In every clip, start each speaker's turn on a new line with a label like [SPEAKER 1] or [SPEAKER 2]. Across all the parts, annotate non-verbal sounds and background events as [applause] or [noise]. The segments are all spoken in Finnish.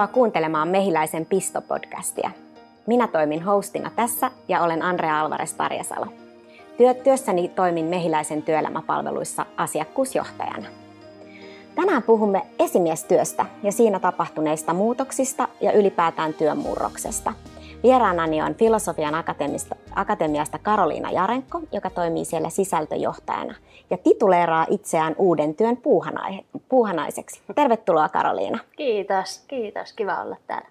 [SPEAKER 1] Tervetuloa kuuntelemaan Mehiläisen Pisto-podcastia. Minä toimin hostina tässä ja olen Andrea Alvarez Tarjasalo. Työssäni toimin Mehiläisen työelämäpalveluissa asiakkuusjohtajana. Tänään puhumme esimiestyöstä ja siinä tapahtuneista muutoksista ja ylipäätään työn murroksesta. Vieraanani on Filosofian akatemiasta Karoliina Jarenko, joka toimii siellä sisältöjohtajana ja tituleeraa itseään uuden työn puuhanaiseksi. Tervetuloa Karoliina.
[SPEAKER 2] Kiitos, kiitos. Kiva olla täällä.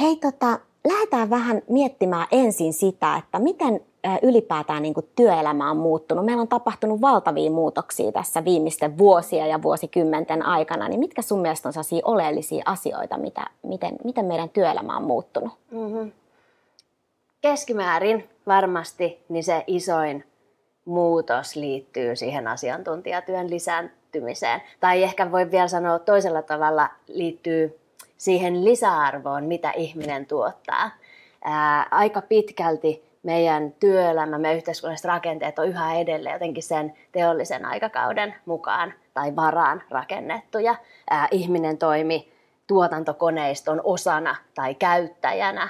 [SPEAKER 1] Hei, tota, lähdetään vähän miettimään ensin sitä, että miten ylipäätään niin kuin työelämä on muuttunut. Meillä on tapahtunut valtavia muutoksia tässä viimeisten vuosia ja vuosikymmenten aikana. Niin mitkä sun mielestä on sellaisia oleellisia asioita, mitä, miten, miten meidän työelämä on muuttunut? Mm-hmm.
[SPEAKER 2] Keskimäärin varmasti niin se isoin muutos liittyy siihen asiantuntijatyön lisääntymiseen. Tai ehkä voi vielä sanoa toisella tavalla liittyy siihen lisäarvoon, mitä ihminen tuottaa. Ää, aika pitkälti meidän työelämä, meidän yhteiskunnalliset rakenteet on yhä edelleen jotenkin sen teollisen aikakauden mukaan tai varaan rakennettuja. Ää, ihminen toimi tuotantokoneiston osana tai käyttäjänä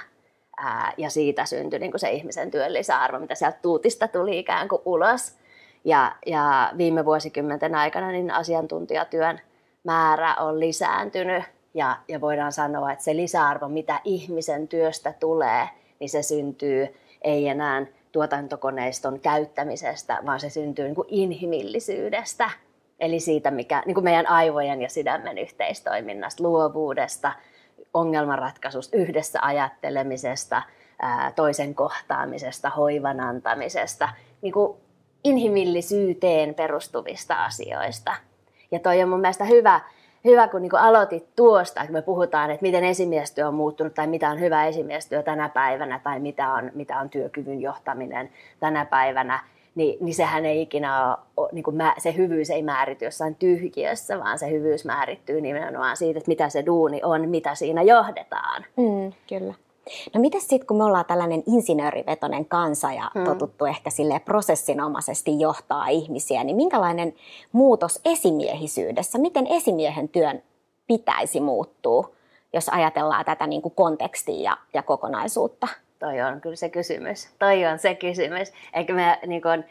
[SPEAKER 2] ää, ja siitä syntyi niin se ihmisen työn lisäarvo, mitä sieltä tuutista tuli ikään kuin ulos. Ja, ja viime vuosikymmenten aikana niin asiantuntijatyön määrä on lisääntynyt ja, ja voidaan sanoa, että se lisäarvo, mitä ihmisen työstä tulee, niin se syntyy ei enää tuotantokoneiston käyttämisestä, vaan se syntyy niin kuin inhimillisyydestä. Eli siitä, mikä niin kuin meidän aivojen ja sydämen yhteistoiminnasta, luovuudesta, ongelmanratkaisusta, yhdessä ajattelemisesta, toisen kohtaamisesta, hoivan antamisesta, niin kuin inhimillisyyteen perustuvista asioista. Ja toi on mun mielestä hyvä, hyvä, kun niin aloitit tuosta, että me puhutaan, että miten esimiestyö on muuttunut tai mitä on hyvä esimiestyö tänä päivänä tai mitä on, mitä on työkyvyn johtaminen tänä päivänä, niin, niin sehän ei ikinä ole, niin kuin mä, se hyvyys ei määrity jossain tyhjiössä, vaan se hyvyys määrittyy nimenomaan siitä, että mitä se duuni on, mitä siinä johdetaan.
[SPEAKER 1] Mm, kyllä. No miten sitten, kun me ollaan tällainen insinöörivetoinen kansa ja hmm. totuttu ehkä sille prosessinomaisesti johtaa ihmisiä, niin minkälainen muutos esimiehisyydessä, miten esimiehen työn pitäisi muuttua, jos ajatellaan tätä niin kuin kontekstia ja, ja kokonaisuutta?
[SPEAKER 2] Toi on kyllä se kysymys. Toi on se kysymys. Eikö me niin kuin,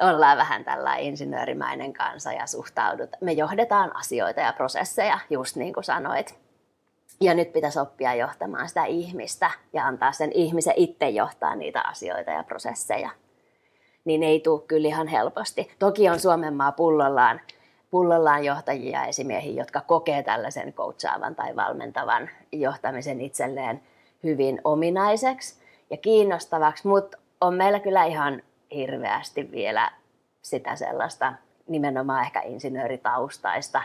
[SPEAKER 2] ollaan vähän tällä insinöörimäinen kansa ja suhtaudut. Me johdetaan asioita ja prosesseja, just niin kuin sanoit ja nyt pitäisi oppia johtamaan sitä ihmistä ja antaa sen ihmisen itse johtaa niitä asioita ja prosesseja. Niin ei tule kyllä ihan helposti. Toki on Suomen maa pullollaan, pullollaan johtajia esimiehiä, jotka kokee tällaisen coachaavan tai valmentavan johtamisen itselleen hyvin ominaiseksi ja kiinnostavaksi, mutta on meillä kyllä ihan hirveästi vielä sitä sellaista nimenomaan ehkä insinööritaustaista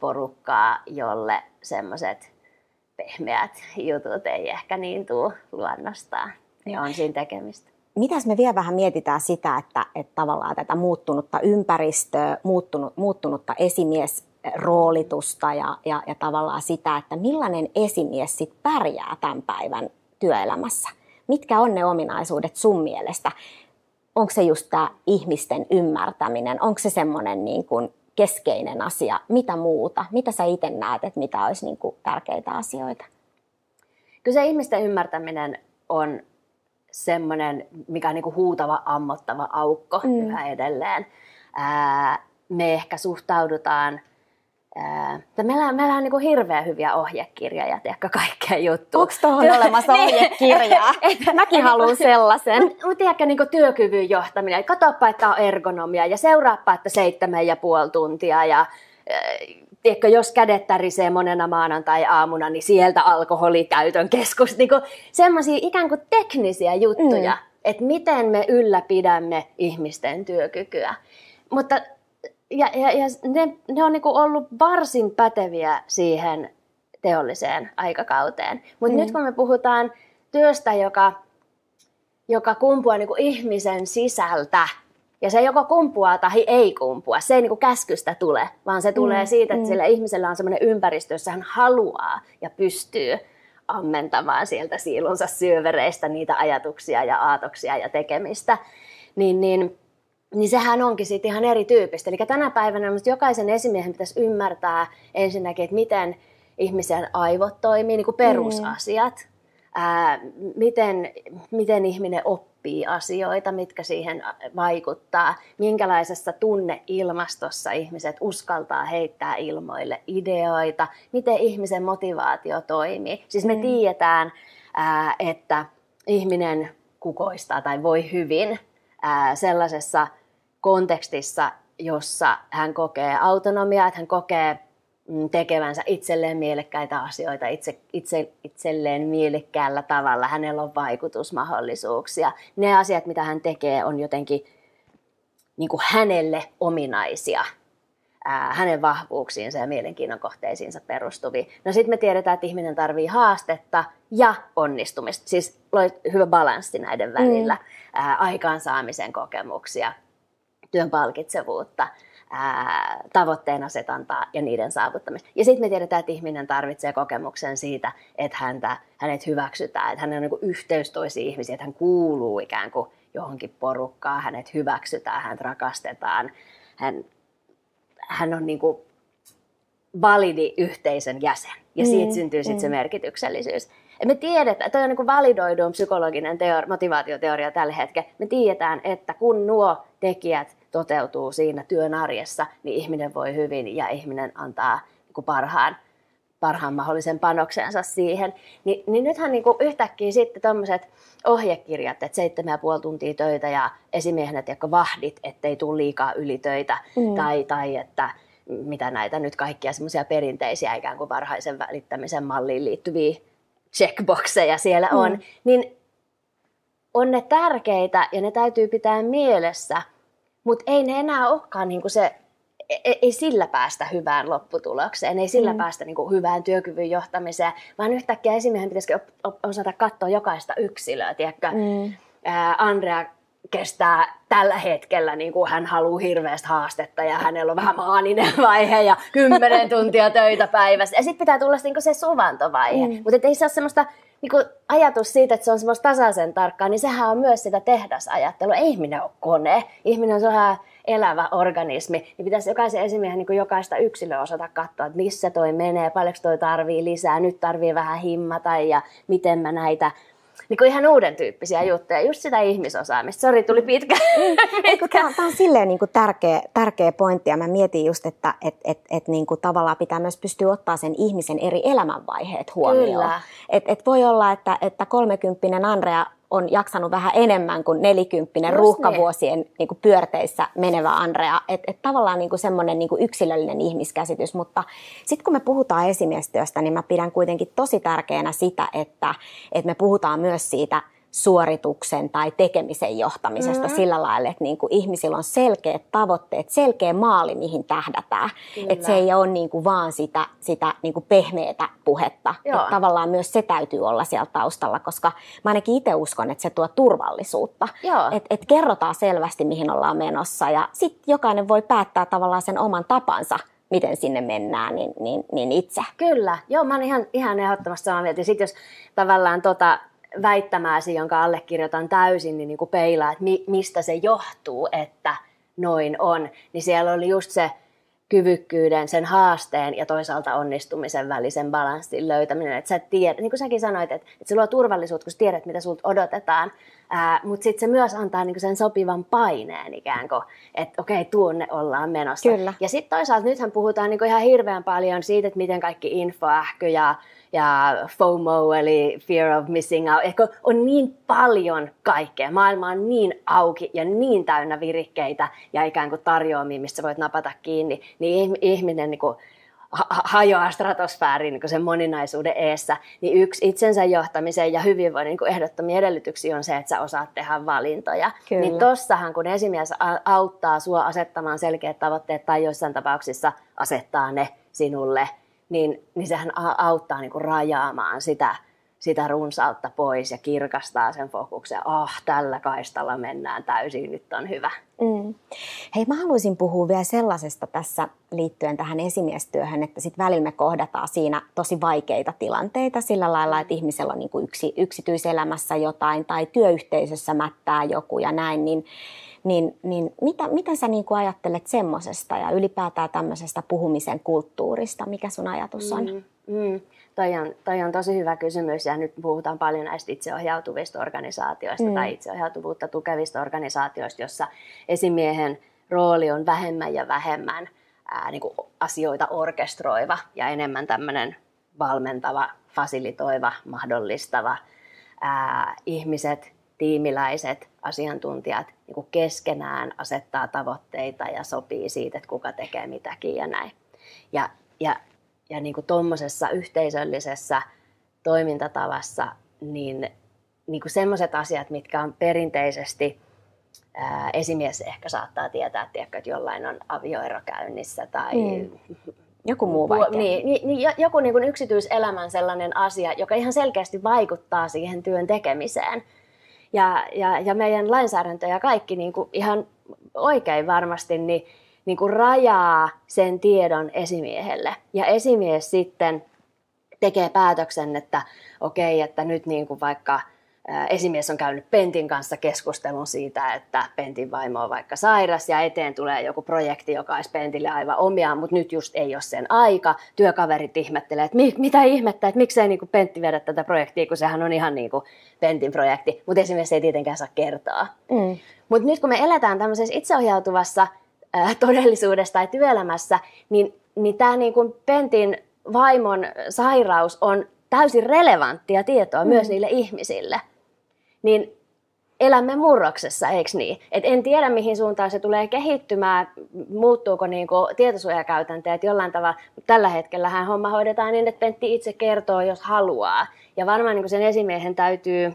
[SPEAKER 2] porukkaa, jolle semmoiset pehmeät jutut ei ehkä niin tuu luonnostaan. Ja on siinä tekemistä.
[SPEAKER 1] Mitäs me vielä vähän mietitään sitä, että, että tavallaan tätä muuttunutta ympäristöä, muuttunut, muuttunutta esimiesroolitusta ja, ja, ja tavallaan sitä, että millainen esimies sit pärjää tämän päivän työelämässä? Mitkä on ne ominaisuudet sun mielestä? Onko se just tämä ihmisten ymmärtäminen? Onko se semmoinen niin kuin keskeinen asia? Mitä muuta? Mitä sä itse näet, että mitä olisi niin kuin tärkeitä asioita?
[SPEAKER 2] Kyllä se ihmisten ymmärtäminen on semmoinen, mikä on niin kuin huutava, ammottava aukko mm. yhä edelleen. Ää, me ehkä suhtaudutaan – meillä, meillä on niin hirveän hyviä ohjekirjoja, ehkä kaikkea juttu.
[SPEAKER 1] Onko tuohon [laughs] olemassa ohjekirjaa? [laughs] Mäkin haluan sellaisen.
[SPEAKER 2] Mutta tiedätkö, niin työkyvyn johtaminen. Katoppa, että on ergonomia ja seuraappa, että seitsemän ja puoli tuntia. Ja, tiedätkö, jos kädet tärisee monena maanantai-aamuna, niin sieltä alkoholikäytön keskus. Niin semmoisia ikään kuin teknisiä juttuja, mm. että miten me ylläpidämme ihmisten työkykyä. Mutta ja, ja, ja ne, ne on niinku ollut varsin päteviä siihen teolliseen aikakauteen. Mutta mm. nyt kun me puhutaan työstä, joka, joka kumpuaa niinku ihmisen sisältä, ja se joko kumpuaa tai ei kumpua, se ei niinku käskystä tule, vaan se tulee mm. siitä, että mm. sillä ihmisellä on sellainen ympäristö, jossa hän haluaa ja pystyy ammentamaan sieltä siilunsa syövereistä niitä ajatuksia ja aatoksia ja tekemistä. Niin, niin niin sehän onkin sitten ihan erityyppistä. Eli tänä päivänä jokaisen esimiehen pitäisi ymmärtää ensinnäkin, että miten ihmisen aivot toimii, niin kuin perusasiat. Mm. Ää, miten, miten ihminen oppii asioita, mitkä siihen vaikuttaa, minkälaisessa tunneilmastossa ihmiset uskaltaa heittää ilmoille ideoita, miten ihmisen motivaatio toimii. Siis me mm. tiedetään, ää, että ihminen kukoistaa tai voi hyvin ää, sellaisessa kontekstissa, jossa hän kokee autonomiaa, että hän kokee mm, tekevänsä itselleen mielekkäitä asioita itse, itse, itselleen mielekkäällä tavalla. Hänellä on vaikutusmahdollisuuksia. Ne asiat, mitä hän tekee, on jotenkin niin kuin hänelle ominaisia, ää, hänen vahvuuksiinsa ja mielenkiinnon kohteisiinsa perustuvia. No sitten me tiedetään, että ihminen tarvii haastetta ja onnistumista. Siis hyvä balanssi näiden välillä. Mm. Ää, aikaansaamisen kokemuksia, työn palkitsevuutta, ää, tavoitteen asetantaa ja niiden saavuttamista. Ja sitten me tiedetään, että ihminen tarvitsee kokemuksen siitä, että häntä, hänet hyväksytään, että hän on niin yhteys toisiin ihmisiin, että hän kuuluu ikään kuin johonkin porukkaan, hänet hyväksytään, hän rakastetaan, hän, hän on niin kuin validi yhteisön jäsen. Ja siitä mm, syntyy sitten mm. se merkityksellisyys. Ja me tiedetään, toi on niin validoidun psykologinen teori, motivaatioteoria tällä hetkellä. Me tiedetään, että kun nuo tekijät toteutuu siinä työn arjessa, niin ihminen voi hyvin ja ihminen antaa niin parhaan, parhaan mahdollisen panoksensa siihen. Ni, niin nythän niin kuin yhtäkkiä sitten tuommoiset ohjekirjat, että seitsemän ja puoli tuntia töitä ja esimiehet, jotka vahdit, ettei tule liikaa ylitöitä mm. tai, tai että mitä näitä nyt kaikkia semmoisia perinteisiä ikään kuin varhaisen välittämisen malliin liittyviä checkboxeja siellä on, mm. niin on ne tärkeitä ja ne täytyy pitää mielessä, mutta ei ne enää olekaan niinku se, ei, ei sillä päästä hyvään lopputulokseen, ei sillä mm. päästä niinku hyvään työkyvyn johtamiseen, vaan yhtäkkiä esimiehen pitäisi osata katsoa jokaista yksilöä, tiedätkö? Mm. Ää, Andrea kestää tällä hetkellä, niin kuin hän haluaa hirveästi haastetta ja hänellä on vähän maaninen [laughs] vaihe ja kymmenen tuntia töitä päivässä. Ja sitten pitää tulla niin se suvantovaihe. Mm. Mutta ei se ole semmoista niin kuin ajatus siitä, että se on semmoista tasaisen tarkkaa, niin sehän on myös sitä tehdasajattelua. Ei ihminen ole kone, ihminen on sellainen elävä organismi, niin pitäisi jokaisen esimiehen niin jokaista yksilöä osata katsoa, että missä toi menee, paljonko toi tarvii lisää, nyt tarvii vähän himmata ja miten mä näitä niin kuin ihan uuden tyyppisiä juttuja, just sitä ihmisosaamista. Sori, tuli pitkä. [laughs]
[SPEAKER 1] pitkä. Tämä, on, tämä on [laughs] silleen niin kuin tärkeä, tärkeä pointti ja mä mietin just, että et, et, et niin kuin tavallaan pitää myös pystyä ottaa sen ihmisen eri elämänvaiheet huomioon. Kyllä. Et, et voi olla, että, että kolmekymppinen Andrea on jaksanut vähän enemmän kuin nelikymppinen Just ruuhkavuosien niin. Niin kuin pyörteissä menevä Andrea. Että et tavallaan niin kuin semmoinen niin kuin yksilöllinen ihmiskäsitys. Mutta sitten kun me puhutaan esimiestyöstä, niin mä pidän kuitenkin tosi tärkeänä sitä, että, että me puhutaan myös siitä – suorituksen tai tekemisen johtamisesta mm-hmm. sillä lailla, että niin kuin ihmisillä on selkeät tavoitteet, selkeä maali, mihin tähdätään. Että se ei ole niin kuin vaan sitä, sitä niin kuin pehmeätä puhetta. Että tavallaan myös se täytyy olla siellä taustalla, koska mä ainakin itse uskon, että se tuo turvallisuutta. Että et kerrotaan selvästi, mihin ollaan menossa ja sitten jokainen voi päättää tavallaan sen oman tapansa miten sinne mennään, niin, niin, niin itse.
[SPEAKER 2] Kyllä, joo, mä oon ihan, ihan ehdottomasti samaa mieltä. Sitten jos tavallaan tota, väittämääsi, jonka allekirjoitan täysin, niin, niin kuin peilaa, että mi, mistä se johtuu, että noin on, niin siellä oli just se kyvykkyyden, sen haasteen ja toisaalta onnistumisen välisen balanssin löytäminen. Että sä tiedät, niin kuin säkin sanoit, että, että se luo turvallisuutta, kun sä tiedät, mitä sulta odotetaan, mutta sitten se myös antaa niin sen sopivan paineen ikään kuin, että okei, tuonne ollaan menossa.
[SPEAKER 1] Kyllä.
[SPEAKER 2] Ja sitten toisaalta nythän puhutaan niin ihan hirveän paljon siitä, että miten kaikki infoähky ja ja FOMO eli Fear of Missing Out. Ehkä on niin paljon kaikkea. Maailma on niin auki ja niin täynnä virikkeitä ja ikään kuin tarjoamia, mistä voit napata kiinni, niin ihminen niin kuin hajoaa stratosfääriin niin sen moninaisuuden eessä, niin yksi itsensä johtamisen ja hyvinvoinnin niin ehdottomia edellytyksiä on se, että sä osaat tehdä valintoja. Kyllä. Niin tossahan, kun esimies auttaa sua asettamaan selkeät tavoitteet tai joissain tapauksissa asettaa ne sinulle, niin, niin sehän auttaa niin kuin rajaamaan sitä, sitä runsautta pois ja kirkastaa sen fokuksen. Ah, tällä kaistalla mennään täysin, nyt on hyvä. Mm.
[SPEAKER 1] Hei, mä haluaisin puhua vielä sellaisesta tässä liittyen tähän esimiestyöhön, että sitten välillä me kohdataan siinä tosi vaikeita tilanteita sillä lailla, että ihmisellä on niin kuin yksi, yksityiselämässä jotain tai työyhteisössä mättää joku ja näin, niin niin, niin mitä, mitä sä niin kuin ajattelet semmoisesta ja ylipäätään tämmöisestä puhumisen kulttuurista? Mikä sun ajatus on? Mm, mm.
[SPEAKER 2] Toi on, toi on tosi hyvä kysymys ja nyt puhutaan paljon näistä itseohjautuvista organisaatioista mm. tai itseohjautuvuutta tukevista organisaatioista, jossa esimiehen rooli on vähemmän ja vähemmän ää, niin kuin asioita orkestroiva ja enemmän tämmöinen valmentava, fasilitoiva, mahdollistava. Ää, ihmiset, tiimiläiset, asiantuntijat niin kuin keskenään asettaa tavoitteita ja sopii siitä, että kuka tekee mitäkin ja näin. Ja, ja ja niin kuin tuommoisessa yhteisöllisessä toimintatavassa, niin, niin kuin semmoiset asiat, mitkä on perinteisesti ää, esimies ehkä saattaa tietää, tiedätkö, että jollain on avioero käynnissä tai mm.
[SPEAKER 1] Joku muu vaikea.
[SPEAKER 2] Niin, niin, niin joku niin kuin yksityiselämän sellainen asia, joka ihan selkeästi vaikuttaa siihen työn tekemiseen. Ja, ja, ja meidän lainsäädäntö ja kaikki niin kuin ihan oikein varmasti, niin niin kuin rajaa sen tiedon esimiehelle. Ja esimies sitten tekee päätöksen, että okei, okay, että nyt niin kuin vaikka esimies on käynyt Pentin kanssa keskustelun siitä, että Pentin vaimo on vaikka sairas ja eteen tulee joku projekti, joka olisi Pentille aivan omiaan, mutta nyt just ei ole sen aika. Työkaverit ihmettelee, että mitä ihmettä, että miksei niin Pentti vedä tätä projektia, kun sehän on ihan niin kuin Pentin projekti, mutta esimies ei tietenkään saa kertoa. Mm. Mutta nyt kun me eletään tämmöisessä itseohjautuvassa todellisuudessa tai työelämässä, niin, niin tämä niin kuin Pentin vaimon sairaus on täysin relevanttia tietoa mm. myös niille ihmisille. Niin elämme murroksessa, eikö niin? Et en tiedä, mihin suuntaan se tulee kehittymään, muuttuuko niinku tietosuojakäytänteet jollain tavalla. Tällä hetkellä homma hoidetaan niin, että Pentti itse kertoo, jos haluaa. Ja varmaan niinku sen esimiehen täytyy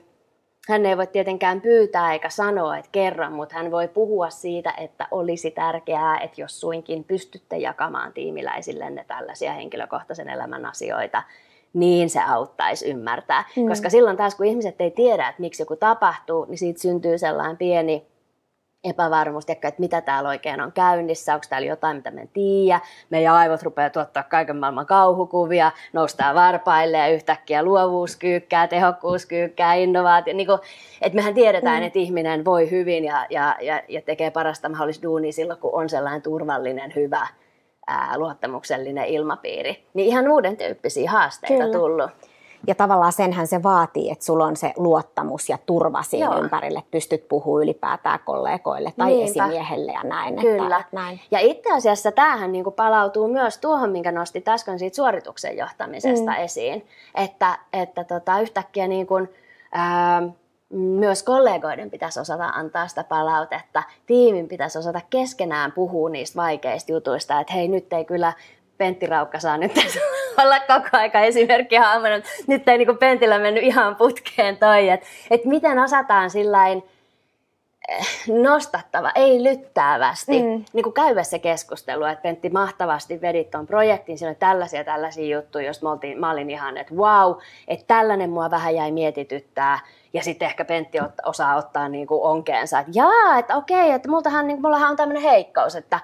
[SPEAKER 2] hän ei voi tietenkään pyytää eikä sanoa, että kerran, mutta hän voi puhua siitä, että olisi tärkeää, että jos suinkin pystytte jakamaan tiimiläisillenne tällaisia henkilökohtaisen elämän asioita, niin se auttaisi ymmärtää. Mm. Koska silloin taas, kun ihmiset ei tiedä, että miksi joku tapahtuu, niin siitä syntyy sellainen pieni epävarmuus, että mitä täällä oikein on käynnissä, onko täällä jotain, mitä me en tiedä. Meidän aivot rupeaa tuottaa kaiken maailman kauhukuvia, noustaa varpaille ja yhtäkkiä luovuus kyykkää, tehokkuus kyykkää, innovaatio. Niin kuin, että mehän tiedetään, mm. että ihminen voi hyvin ja, ja, ja, ja tekee parasta mahdollista duunia silloin, kun on sellainen turvallinen, hyvä, ää, luottamuksellinen ilmapiiri. Niin ihan uuden tyyppisiä haasteita Kyllä. tullut.
[SPEAKER 1] Ja tavallaan senhän se vaatii, että sulla on se luottamus ja turva siinä Joo. ympärille, että pystyt puhumaan ylipäätään kollegoille tai Niinpä. esimiehelle ja näin.
[SPEAKER 2] Kyllä.
[SPEAKER 1] Että,
[SPEAKER 2] näin. Ja itse asiassa tämähän niin palautuu myös tuohon, minkä nostit äsken siitä suorituksen johtamisesta mm. esiin. Että, että tota, yhtäkkiä niin kuin, ää, myös kollegoiden pitäisi osata antaa sitä palautetta, tiimin pitäisi osata keskenään puhua niistä vaikeista jutuista, että hei nyt ei kyllä Pentti Raukka saa nyt [laughs] olla koko aika esimerkki hahmona. Nyt ei niin Pentillä mennyt ihan putkeen toi, että et miten osataan sillain nostattava, ei lyttäävästi, mm. niin kuin käydä se keskustelu, että Pentti mahtavasti vedit tuon projektin, siinä oli tällaisia tällaisia juttuja, jos mä, oltiin, mä olin ihan, että wow, että tällainen mua vähän jäi mietityttää, ja sitten ehkä Pentti osaa ottaa niin kuin onkeensa, että jaa, että okei, että multahan, niin kuin, mullahan on tämmöinen heikkous, että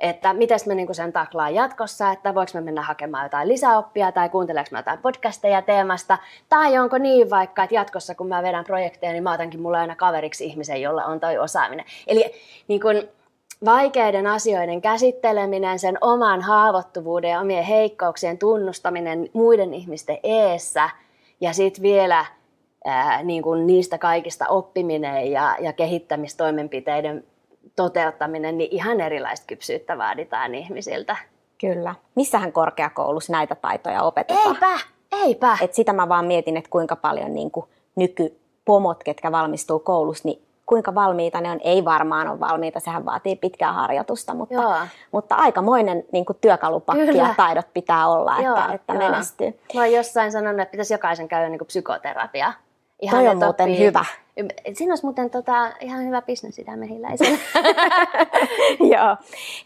[SPEAKER 2] että miten me niinku sen taklaan jatkossa, että voiko me mennä hakemaan jotain lisäoppia tai kuunteleeko mä jotain podcasteja teemasta, tai onko niin vaikka, että jatkossa kun mä vedän projekteja, niin mä otankin mulla aina kaveriksi ihmisen, jolla on toi osaaminen. Eli niin kun, vaikeiden asioiden käsitteleminen, sen oman haavoittuvuuden ja omien heikkouksien tunnustaminen muiden ihmisten eessä ja sitten vielä ää, niin kun niistä kaikista oppiminen ja, ja kehittämistoimenpiteiden toteuttaminen, niin ihan erilaista kypsyyttä vaaditaan ihmisiltä.
[SPEAKER 1] Kyllä. Missähän korkeakoulussa näitä taitoja opetetaan?
[SPEAKER 2] Eipä, eipä.
[SPEAKER 1] Et sitä mä vaan mietin, että kuinka paljon niin kuin nykypomot, ketkä valmistuu koulussa, niin kuinka valmiita ne on. Ei varmaan ole valmiita, sehän vaatii pitkää harjoitusta, mutta, mutta aikamoinen niin kuin työkalupakki Kyllä. ja taidot pitää olla, Joo, että, että menestyy.
[SPEAKER 2] Mä oon jossain sanonut, että pitäisi jokaisen käydä niin kuin psykoterapiaa.
[SPEAKER 1] Ihan Toi on muuten oppii, hyvä.
[SPEAKER 2] Siinä olisi muuten tota, ihan hyvä bisnes sitä mehiläisellä. [laughs]
[SPEAKER 1] Joo.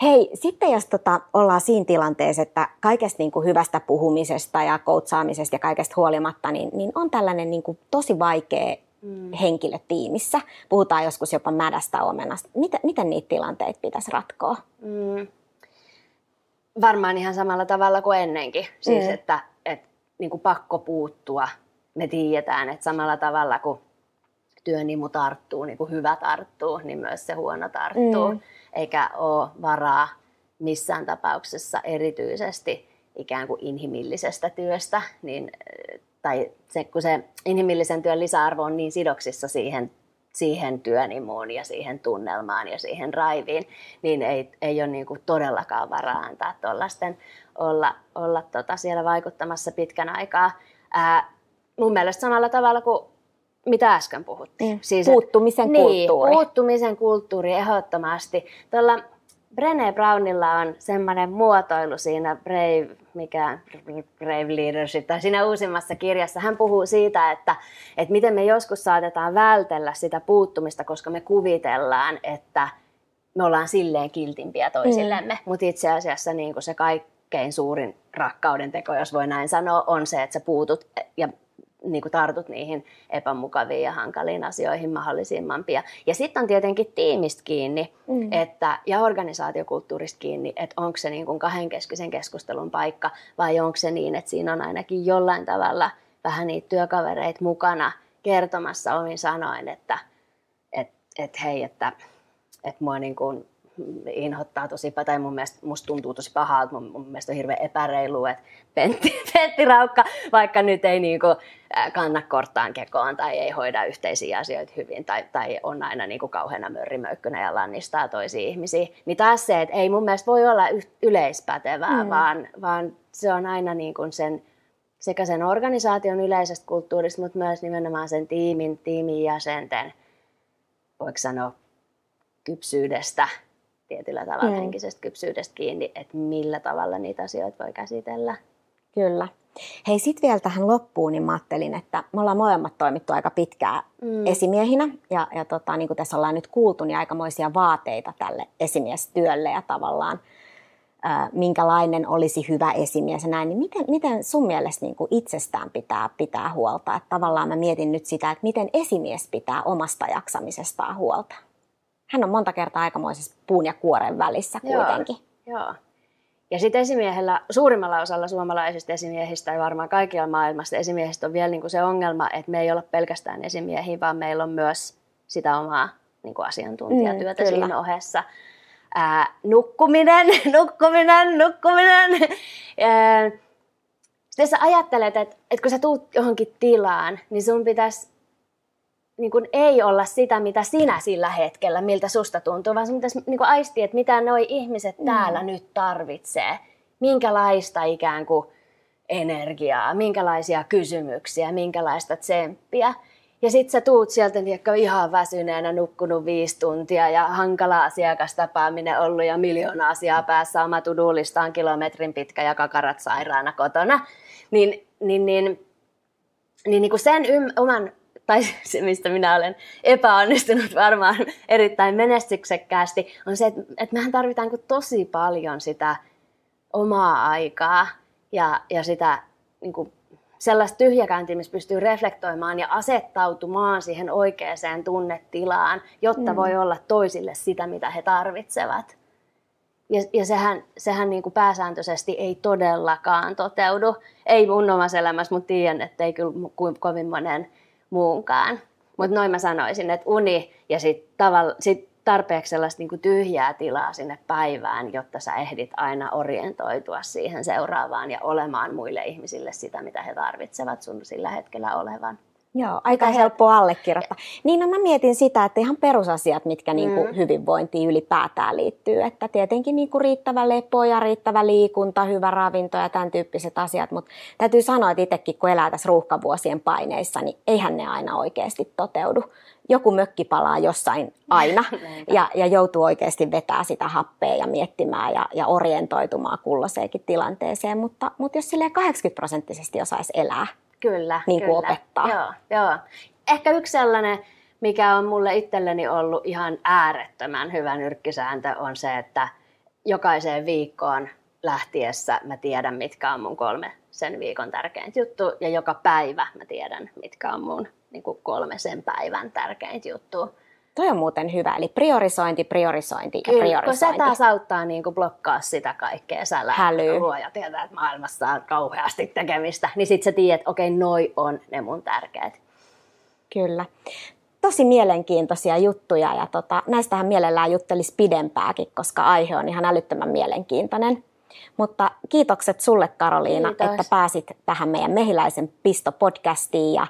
[SPEAKER 1] Hei, sitten jos tota, ollaan siinä tilanteessa, että kaikesta niin kuin hyvästä puhumisesta ja koutsaamisesta ja kaikesta huolimatta, niin, niin on tällainen niin kuin tosi vaikea mm. henkilö tiimissä. Puhutaan joskus jopa mädästä omenasta. Miten, miten niitä tilanteita pitäisi ratkoa? Mm.
[SPEAKER 2] Varmaan ihan samalla tavalla kuin ennenkin. Siis, mm. että, että niin kuin pakko puuttua. Me tiedetään, että samalla tavalla kuin työnimu tarttuu, niin kuin hyvä tarttuu, niin myös se huono tarttuu. Mm. Eikä ole varaa missään tapauksessa erityisesti ikään kuin inhimillisestä työstä, niin, tai se, kun se inhimillisen työn lisäarvo on niin sidoksissa siihen, siihen työnimuun ja siihen tunnelmaan ja siihen raiviin, niin ei, ei ole niin kuin todellakaan varaa antaa tuollaisten olla, olla tota siellä vaikuttamassa pitkän aikaa. Ää, mun mielestä samalla tavalla kuin mitä äsken puhuttiin.
[SPEAKER 1] Mm. Siis, puuttumisen
[SPEAKER 2] niin,
[SPEAKER 1] kulttuuri.
[SPEAKER 2] puuttumisen kulttuuri ehdottomasti. Tuolla Brené Brownilla on semmoinen muotoilu siinä Brave, mikä Brave Leadership, tai siinä uusimmassa kirjassa. Hän puhuu siitä, että, että miten me joskus saatetaan vältellä sitä puuttumista, koska me kuvitellaan, että me ollaan silleen kiltimpiä toisillemme. Mm. Mutta itse asiassa niin se kaikkein suurin rakkauden teko, jos voi näin sanoa, on se, että sä puutut ja niin kuin tartut niihin epämukaviin ja hankaliin asioihin mahdollisimman pian. Ja sitten on tietenkin tiimistä kiinni mm. että, ja organisaatiokulttuurista kiinni, että onko se niin kuin kahdenkeskisen keskustelun paikka vai onko se niin, että siinä on ainakin jollain tavalla vähän niitä työkavereita mukana kertomassa omin sanoin, että et, et hei, että et mua niin kuin inhottaa tosi tai mun mielestä musta tuntuu tosi pahalta, mun, mun mielestä on hirveän epäreilu, että Pentti, [laughs] Pentti Raukka, vaikka nyt ei niinku kanna korttaan kekoon tai ei hoida yhteisiä asioita hyvin tai, tai on aina niinku kauheana mörrimöykkynä ja lannistaa toisia ihmisiä, niin taas se, että ei mun mielestä voi olla yleispätevää, mm. vaan, vaan se on aina niinku sen, sekä sen organisaation yleisestä kulttuurista, mutta myös nimenomaan sen tiimin, tiimin jäsenten, voiko sanoa, kypsyydestä tietyllä tavalla mm. henkisestä kypsyydestä kiinni, että millä tavalla niitä asioita voi käsitellä.
[SPEAKER 1] Kyllä. Hei, sitten vielä tähän loppuun, niin mä ajattelin, että me ollaan molemmat toimittu aika pitkään mm. esimiehinä, ja, ja tota, niin kuin tässä ollaan nyt kuultu, niin aikamoisia vaateita tälle esimiestyölle ja tavallaan ää, minkälainen olisi hyvä esimies ja näin, niin miten, miten sun mielestä niin kuin itsestään pitää pitää huolta? Että tavallaan mä mietin nyt sitä, että miten esimies pitää omasta jaksamisestaan huolta hän on monta kertaa aikamoisessa puun ja kuoren välissä kuitenkin.
[SPEAKER 2] Joo, joo. Ja sitten esimiehellä, suurimmalla osalla suomalaisista esimiehistä ja varmaan kaikilla maailmasta esimiehistä on vielä niinku se ongelma, että me ei olla pelkästään esimiehiä, vaan meillä on myös sitä omaa niinku asiantuntijatyötä mm, siinä ohessa. Ää, nukkuminen, [laughs] nukkuminen, nukkuminen. Sitten sä ajattelet, että, että kun sä tuut johonkin tilaan, niin sun pitäisi niin kuin ei olla sitä, mitä sinä sillä hetkellä, miltä susta tuntuu, vaan sun pitäisi niin kuin aistia, että mitä nuo ihmiset mm. täällä nyt tarvitsee. Minkälaista ikään kuin energiaa, minkälaisia kysymyksiä, minkälaista tsemppiä. Ja sit sä tuut sieltä niin ihan väsyneenä, nukkunut viisi tuntia ja hankala asiakastapaaminen ollut ja miljoona asiaa päässä, oma tudulistaan kilometrin pitkä ja kakarat sairaana kotona. Niin, niin, niin, niin, niin kuin sen ym, oman tai [laughs] se, mistä minä olen epäonnistunut varmaan erittäin menestyksekkäästi, on se, että, että mehän tarvitaan tosi paljon sitä omaa aikaa ja, ja sitä niin kuin, sellaista tyhjäkäyntiä, missä pystyy reflektoimaan ja asettautumaan siihen oikeaan tunnetilaan, jotta mm. voi olla toisille sitä, mitä he tarvitsevat. Ja, ja sehän, sehän niin kuin pääsääntöisesti ei todellakaan toteudu. Ei mun omassa elämässä, mutta tiedän, että ei kyllä kovin monen muunkaan. Mutta noin mä sanoisin, että uni ja sitten sit tarpeeksi sellaista niinku tyhjää tilaa sinne päivään, jotta sä ehdit aina orientoitua siihen seuraavaan ja olemaan muille ihmisille sitä, mitä he tarvitsevat sun sillä hetkellä olevan.
[SPEAKER 1] Joo, aika Mitä helppo allekirjoittaa. Niin no mä mietin sitä, että ihan perusasiat, mitkä niin kuin mm. hyvinvointiin ylipäätään liittyy. Että tietenkin niin kuin riittävä lepo ja riittävä liikunta, hyvä ravinto ja tämän tyyppiset asiat. Mutta täytyy sanoa, että itsekin kun elää tässä ruuhkavuosien paineissa, niin eihän ne aina oikeasti toteudu. Joku mökki palaa jossain aina [laughs] ja, ja joutuu oikeasti vetää sitä happea ja miettimään ja, ja orientoitumaan kulloiseenkin tilanteeseen. Mutta, mutta jos silleen 80 prosenttisesti osaisi elää,
[SPEAKER 2] Kyllä,
[SPEAKER 1] niin
[SPEAKER 2] kuin
[SPEAKER 1] kyllä. opettaa.
[SPEAKER 2] Joo, joo. Ehkä yksi sellainen mikä on mulle itselleni ollut ihan äärettömän hyvä nyrkkisääntö, on se, että jokaiseen viikkoon lähtiessä mä tiedän, mitkä on mun kolme sen viikon tärkeintä juttu, ja joka päivä mä tiedän, mitkä on mun niin kuin kolme sen päivän tärkeintä juttu.
[SPEAKER 1] Toi on muuten hyvä, eli priorisointi, priorisointi ja
[SPEAKER 2] Kyllä,
[SPEAKER 1] priorisointi.
[SPEAKER 2] kun se taas auttaa niin kuin blokkaa sitä kaikkea. Sä
[SPEAKER 1] Hälyy.
[SPEAKER 2] luoja tietää, että maailmassa on kauheasti tekemistä. Niin sit sä tiedät, että okei, noi on ne mun tärkeät.
[SPEAKER 1] Kyllä. Tosi mielenkiintoisia juttuja ja tota, näistähän mielellään juttelisi pidempääkin, koska aihe on ihan älyttömän mielenkiintoinen. Mutta kiitokset sulle Karoliina,
[SPEAKER 2] Kiitos.
[SPEAKER 1] että pääsit tähän meidän Mehiläisen Pisto-podcastiin ja,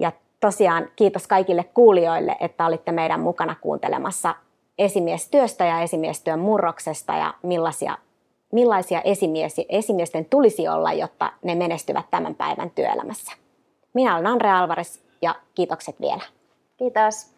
[SPEAKER 1] ja tosiaan kiitos kaikille kuulijoille, että olitte meidän mukana kuuntelemassa esimiestyöstä ja esimiestyön murroksesta ja millaisia, millaisia esimies, esimiesten tulisi olla, jotta ne menestyvät tämän päivän työelämässä. Minä olen Andre Alvares ja kiitokset vielä.
[SPEAKER 2] Kiitos.